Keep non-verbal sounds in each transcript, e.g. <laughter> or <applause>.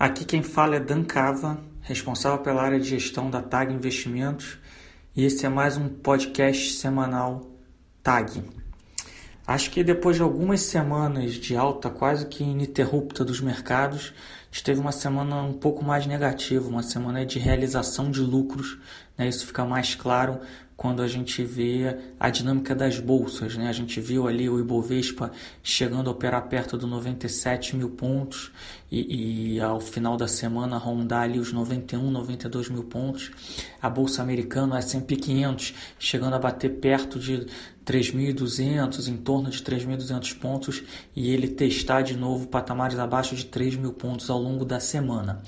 Aqui quem fala é Dan Cava, responsável pela área de gestão da TAG Investimentos, e esse é mais um podcast semanal TAG. Acho que depois de algumas semanas de alta quase que ininterrupta dos mercados, a gente teve uma semana um pouco mais negativa, uma semana de realização de lucros. Né? Isso fica mais claro quando a gente vê a dinâmica das bolsas. Né? A gente viu ali o Ibovespa chegando a operar perto dos 97 mil pontos e, e, ao final da semana rondar ali os 91, 92 mil pontos. A Bolsa Americana, o S&P 500, chegando a bater perto de 3.200, em torno de 3.200 pontos e ele testar de novo patamares abaixo de 3 mil pontos ao longo da semana.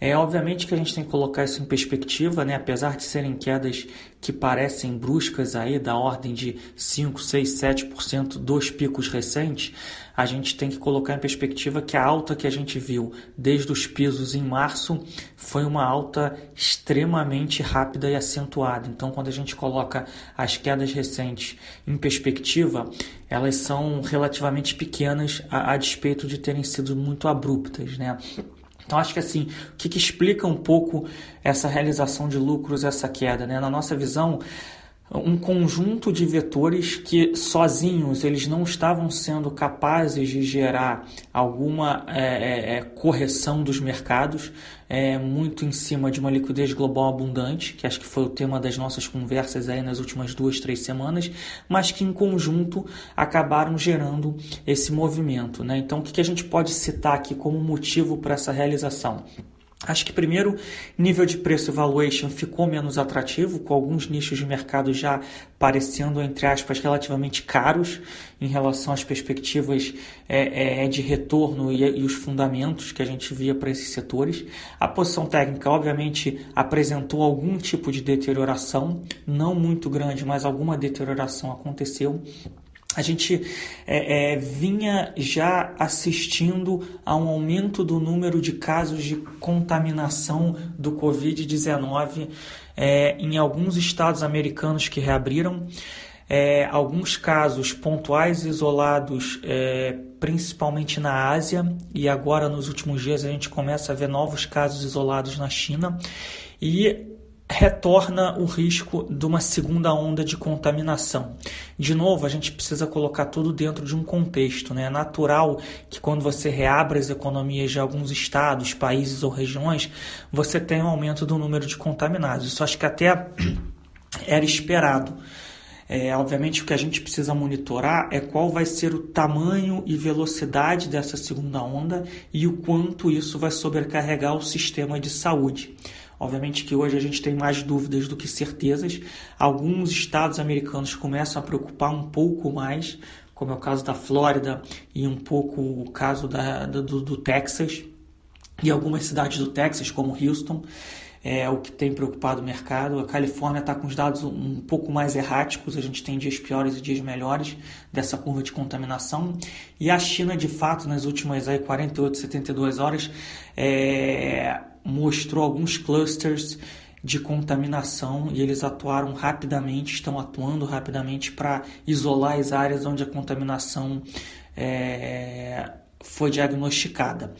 É obviamente que a gente tem que colocar isso em perspectiva, né? apesar de serem quedas que parecem bruscas aí, da ordem de 5, 6, 7% dos picos recentes, a gente tem que colocar em perspectiva que a alta que a gente viu desde os pisos em março foi uma alta extremamente rápida e acentuada. Então, quando a gente coloca as quedas recentes em perspectiva, elas são relativamente pequenas a, a despeito de terem sido muito abruptas, né? Então acho que assim, o que, que, explica um pouco essa realização de lucros, essa queda, né? Na nossa visão, um conjunto de vetores que sozinhos eles não estavam sendo capazes de gerar alguma é, é, é, correção dos mercados, é, muito em cima de uma liquidez global abundante, que acho que foi o tema das nossas conversas aí nas últimas duas, três semanas, mas que em conjunto acabaram gerando esse movimento. Né? Então, o que, que a gente pode citar aqui como motivo para essa realização? Acho que primeiro nível de preço valuation ficou menos atrativo, com alguns nichos de mercado já parecendo, entre aspas, relativamente caros em relação às perspectivas é, é, de retorno e, e, os fundamentos que a gente via para esses setores. A posição técnica, obviamente, apresentou algum tipo de deterioração, não muito grande, mas alguma deterioração aconteceu a gente é, é, vinha já assistindo a um aumento do número de casos de contaminação do Covid-19 é, em alguns estados americanos que reabriram. É, alguns casos pontuais isolados, é, principalmente na Ásia, e agora nos últimos dias a gente começa a ver novos casos isolados na China. E retorna o risco de uma segunda onda de contaminação. De novo, a gente precisa colocar tudo dentro de um contexto. Né? É natural que quando você reabre as economias de alguns estados, países ou regiões, você tenha um aumento do número de contaminados. Isso acho que até <clears throat> era esperado. É, obviamente, o que a gente precisa monitorar é qual vai ser o tamanho e velocidade dessa segunda onda e o quanto isso vai sobrecarregar o sistema de saúde. Obviamente que hoje a gente tem mais dúvidas do que certezas. Alguns estados americanos começam a preocupar um pouco mais, como é o caso da Flórida e um pouco o caso da, do, do Texas e algumas cidades do Texas, como Houston. É o que tem preocupado o mercado. A Califórnia está com os dados um pouco mais erráticos, a gente tem dias piores e dias melhores dessa curva de contaminação. E a China, de fato, nas últimas aí, 48, 72 horas, é, mostrou alguns clusters de contaminação e eles atuaram rapidamente, estão atuando rapidamente para isolar as áreas onde a contaminação é, foi diagnosticada.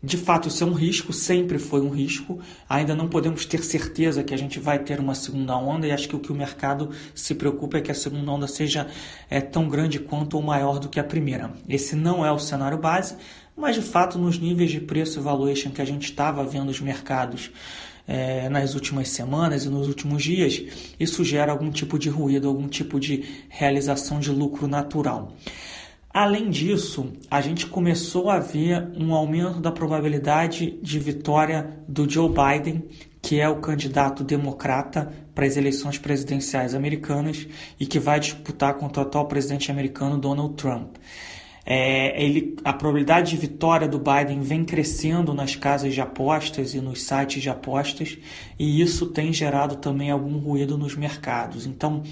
De fato, isso é um risco, sempre foi um risco. Ainda não podemos ter certeza que a gente vai ter uma segunda onda, e acho que o que o mercado se preocupa é que a segunda onda seja é, tão grande quanto ou maior do que a primeira. Esse não é o cenário base, mas de fato, nos níveis de preço e valuation que a gente estava vendo os mercados é, nas últimas semanas e nos últimos dias, isso gera algum tipo de ruído, algum tipo de realização de lucro natural. Além disso, a gente começou a ver um aumento da probabilidade de vitória do Joe Biden, que é o candidato democrata para as eleições presidenciais americanas e que vai disputar contra o atual presidente americano Donald Trump. É, ele, a probabilidade de vitória do Biden vem crescendo nas casas de apostas e nos sites de apostas, e isso tem gerado também algum ruído nos mercados. Então,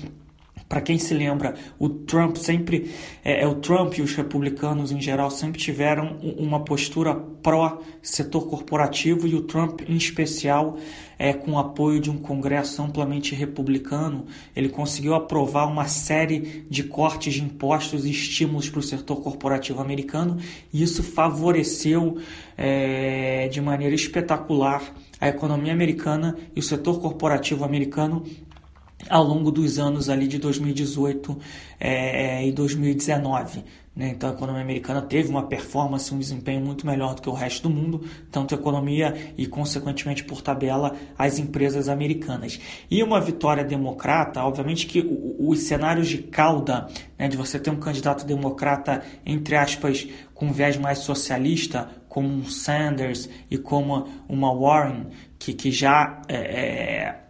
para quem se lembra, o Trump sempre, é, é, o Trump e os republicanos em geral sempre tiveram uma postura pró setor corporativo e o Trump em especial, é, com o apoio de um Congresso amplamente republicano, ele conseguiu aprovar uma série de cortes de impostos e estímulos para o setor corporativo americano e isso favoreceu é, de maneira espetacular a economia americana e o setor corporativo americano ao longo dos anos ali de 2018 é, é, e 2019. Né? Então a economia americana teve uma performance, um desempenho muito melhor do que o resto do mundo, tanto a economia e, consequentemente, por tabela, as empresas americanas. E uma vitória democrata, obviamente que os cenários de cauda, né, de você ter um candidato democrata, entre aspas, com viés mais socialista, como um Sanders e como uma Warren, que, que já é, é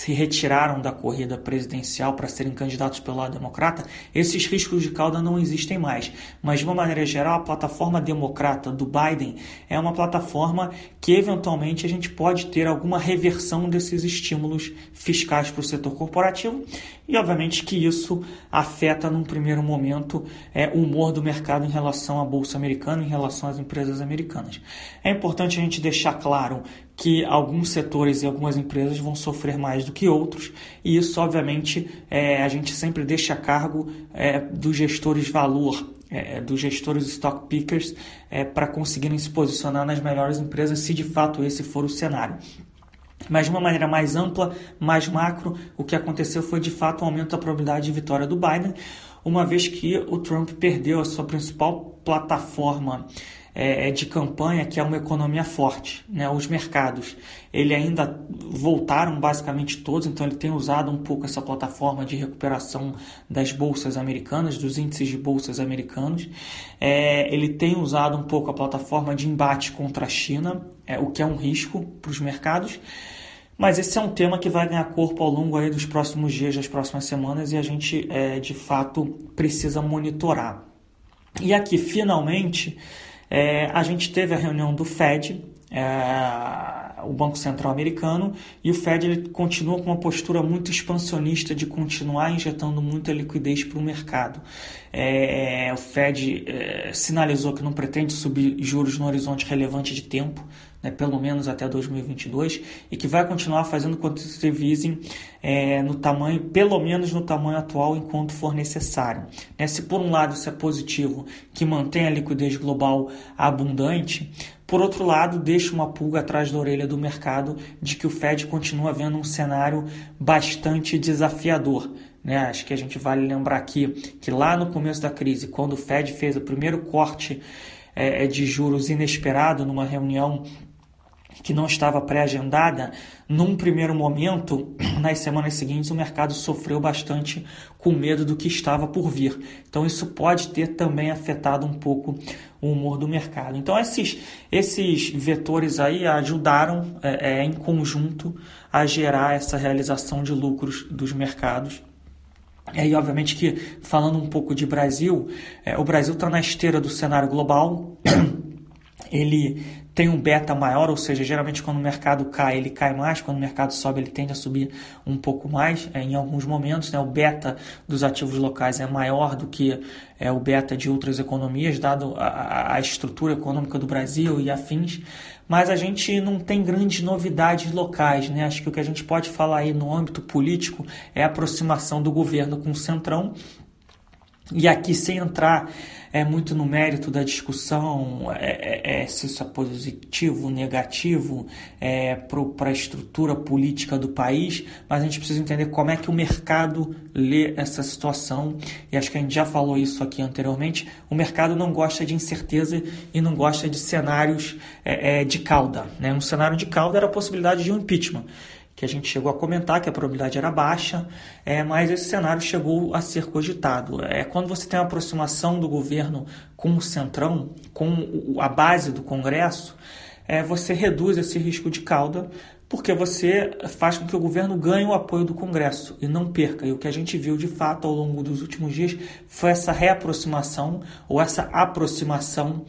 se retiraram da corrida presidencial para serem candidatos pelo lado democrata, esses riscos de cauda não existem mais. Mas, de uma maneira geral, a plataforma democrata do Biden é uma plataforma que, eventualmente, a gente pode ter alguma reversão desses estímulos fiscais para o setor corporativo e, obviamente, que isso afeta, num primeiro momento, é, o humor do mercado em relação à Bolsa Americana, em relação às empresas americanas. É importante a gente deixar claro que alguns setores e algumas empresas vão sofrer mais do que outros, e isso, obviamente, é, a gente sempre deixa a cargo é, dos gestores valor, é, dos gestores stock pickers, é, para conseguirem se posicionar nas melhores empresas, se de fato esse for o cenário. Mas de uma maneira mais ampla, mais macro, o que aconteceu foi de fato um aumento da probabilidade de vitória do Biden, uma vez que o Trump perdeu a sua principal plataforma é, é, de campanha, que é uma economia forte. Né? Os mercados, ele ainda voltaram basicamente todos, então ele tem usado um pouco essa plataforma de recuperação das bolsas americanas, dos índices de bolsas americanos. É, ele tem usado um pouco a plataforma de embate contra a China, é, o que é um risco para os mercados. Mas esse é um tema que vai ganhar corpo ao longo aí dos próximos dias, das próximas semanas, e a gente é, de fato precisa monitorar. E aqui, finalmente, é, a gente teve a reunião do Fed, é, o Banco Central Americano, e o Fed ele continua com uma postura muito expansionista de continuar injetando muita liquidez para o mercado. É, o Fed é, sinalizou que não pretende subir juros no horizonte relevante de tempo, né, pelo menos até 2022, e que vai continuar fazendo quantitative easing é, no tamanho, pelo menos no tamanho atual, enquanto for necessário. Né, se por um lado isso é positivo, que mantém a liquidez global abundante, por outro lado, deixa uma pulga atrás da orelha do mercado de que o Fed continua vendo um cenário bastante desafiador. Né? Acho que a gente vale lembrar aqui que lá no começo da crise, quando o Fed fez o primeiro corte é, de juros inesperado numa reunião que não estava pré-agendada, num primeiro momento, <clears throat> nas semanas seguintes, o mercado sofreu bastante com medo do que estava por vir. Então, isso pode ter também afetado um pouco o humor do mercado. Então, esses, esses vetores aí ajudaram é, é, em conjunto a gerar essa realização de lucros dos mercados. E aí, obviamente, que falando um pouco de Brasil, é, o Brasil está na esteira do cenário global. <clears throat> Ele tem um beta maior, ou seja, geralmente quando o mercado cai, ele cai mais, quando o mercado sobe, ele tende a subir um pouco mais é, em alguns momentos. Né? O beta dos ativos locais é maior do que é, o beta de outras economias, dado a, a estrutura econômica do Brasil e afins. Mas a gente não tem grandes novidades locais. Né? Acho que o que a gente pode falar aí no âmbito político é a aproximação do governo com o Centrão. E aqui, sem entrar é muito no mérito da discussão é, é, é se isso é positivo, negativo é, para a estrutura política do país, mas a gente precisa entender como é que o mercado lê essa situação. E acho que a gente já falou isso aqui anteriormente. O mercado não gosta de incerteza e não gosta de cenários é, é de cauda. Né? Um cenário de cauda era a possibilidade de um impeachment que a gente chegou a comentar que a probabilidade era baixa, é, mas esse cenário chegou a ser cogitado. É quando você tem a aproximação do governo com o centrão, com a base do Congresso, é, você reduz esse risco de cauda, porque você faz com que o governo ganhe o apoio do Congresso e não perca. E o que a gente viu de fato ao longo dos últimos dias foi essa reaproximação ou essa aproximação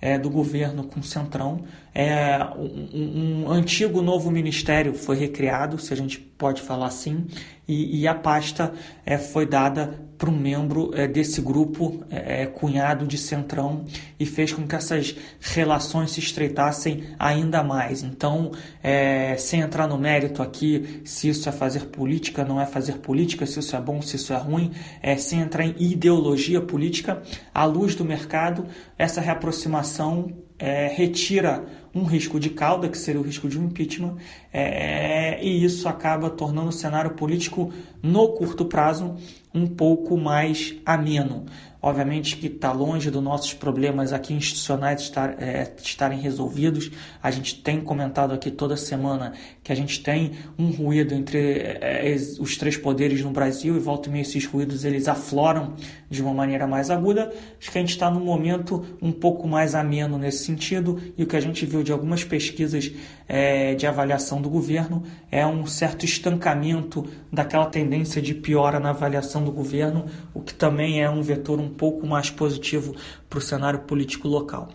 é, do governo com o Centrão. É, um, um, antigo novo ministério foi recriado, se a gente pode falar assim, e, e a pasta é, foi dada para um membro é, desse grupo é, é, cunhado de Centrão e fez com que essas relações se estreitassem ainda mais. Então, é, sem entrar no mérito aqui se isso é fazer política, não é fazer política, se isso é bom, se isso é ruim, é, sem entrar em ideologia política, à luz do mercado, essa reaproximação é, retira um risco de cauda, que seria o risco de um impeachment, é, e isso acaba tornando o cenário político no curto prazo um pouco mais ameno. Obviamente que está longe dos nossos problemas aqui institucionais estar, é, estarem resolvidos. A gente tem comentado aqui toda semana que a gente tem um ruído entre é, os três poderes no Brasil e volta e meio esses ruídos eles afloram de uma maneira mais aguda. Acho que a gente está num momento um pouco mais ameno nesse sentido e o que a gente viu de algumas pesquisas é, de avaliação do governo é um certo estancamento daquela tendência de piora na avaliação do governo, o que também é um vetor um pouco mais positivo para o cenário político local.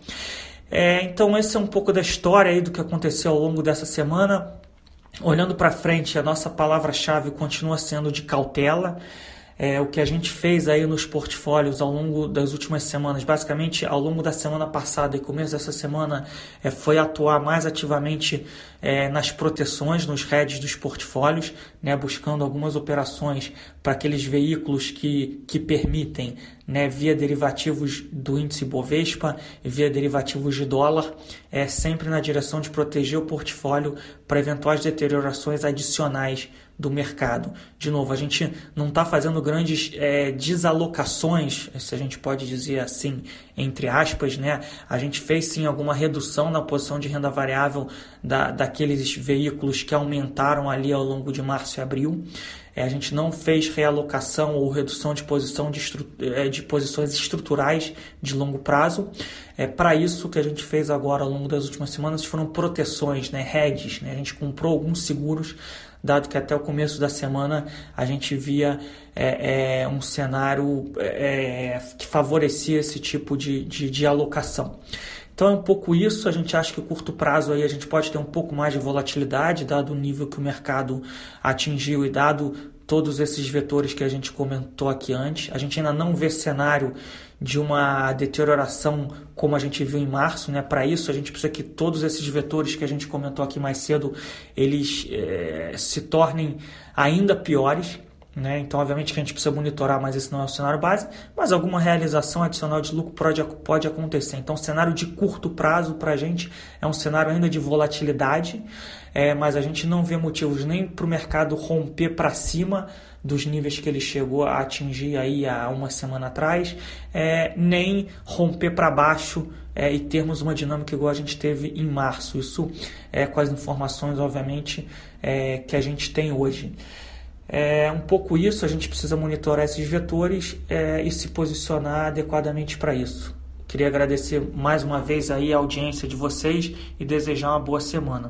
É, então, esse é um pouco da história aí do que aconteceu ao longo dessa semana. Olhando para frente, a nossa palavra-chave continua sendo de cautela. É, o que a gente fez aí nos portfólios ao longo das últimas semanas, basicamente ao longo da semana passada e começo dessa semana, é, foi atuar mais ativamente é, nas proteções, nos heads dos portfólios, né, buscando algumas operações para aqueles veículos que, que permitem, né, via derivativos do índice Bovespa, via derivativos de dólar, é sempre na direção de proteger o portfólio para eventuais deteriorações adicionais do mercado. De novo, a gente não está fazendo grandes é, desalocações, se a gente pode dizer assim, entre aspas, né? A gente fez sim alguma redução na posição de renda variável da, daqueles veículos que aumentaram ali ao longo de março e abril. É, a gente não fez realocação ou redução de, posição de, é, de posições estruturais de longo prazo. É para isso que a gente fez agora ao longo das últimas semanas foram proteções, né, hedges. Né? A gente comprou alguns seguros dado que até o começo da semana a gente via é, é, um cenário é, que favorecia esse tipo de, de, de alocação. Então é um pouco isso, a gente acha que o curto prazo aí a gente pode ter um pouco mais de volatilidade, dado o nível que o mercado atingiu e dado todos esses vetores que a gente comentou aqui antes. A gente ainda não vê cenário de uma deterioração como a gente viu em março, né? Para isso a gente precisa que todos esses vetores que a gente comentou aqui mais cedo eles é, se tornem ainda piores. Né? Então, obviamente que a gente precisa monitorar, mas esse não é o cenário base, mas alguma realização adicional de lucro pode, pode acontecer. Então, cenário de curto prazo para a gente é um cenário ainda de volatilidade, é, mas a gente não vê motivos nem para o mercado romper para cima dos níveis que ele chegou a atingir aí há uma semana atrás, é, nem romper para baixo é, e termos uma dinâmica igual a gente teve em março. Isso é com as informações, obviamente, é, que a gente tem hoje. É um pouco isso, a gente precisa monitorar esses vetores é, e se posicionar adequadamente para isso. Queria agradecer mais uma vez aí a audiência de vocês e desejar uma boa semana.